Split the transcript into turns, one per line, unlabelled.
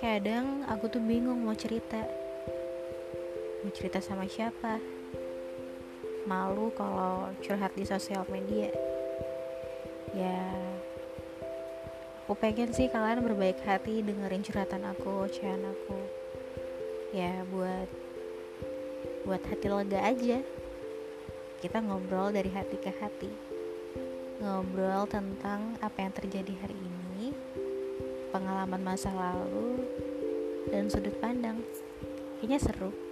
kadang aku tuh bingung mau cerita. Mau cerita sama siapa? Malu kalau curhat di sosial media. Ya aku pengen sih kalian berbaik hati dengerin curhatan aku ocehan aku. Ya buat buat hati lega aja. Kita ngobrol dari hati ke hati. Ngobrol tentang apa yang terjadi hari ini pengalaman masa lalu dan sudut pandang. Kayaknya seru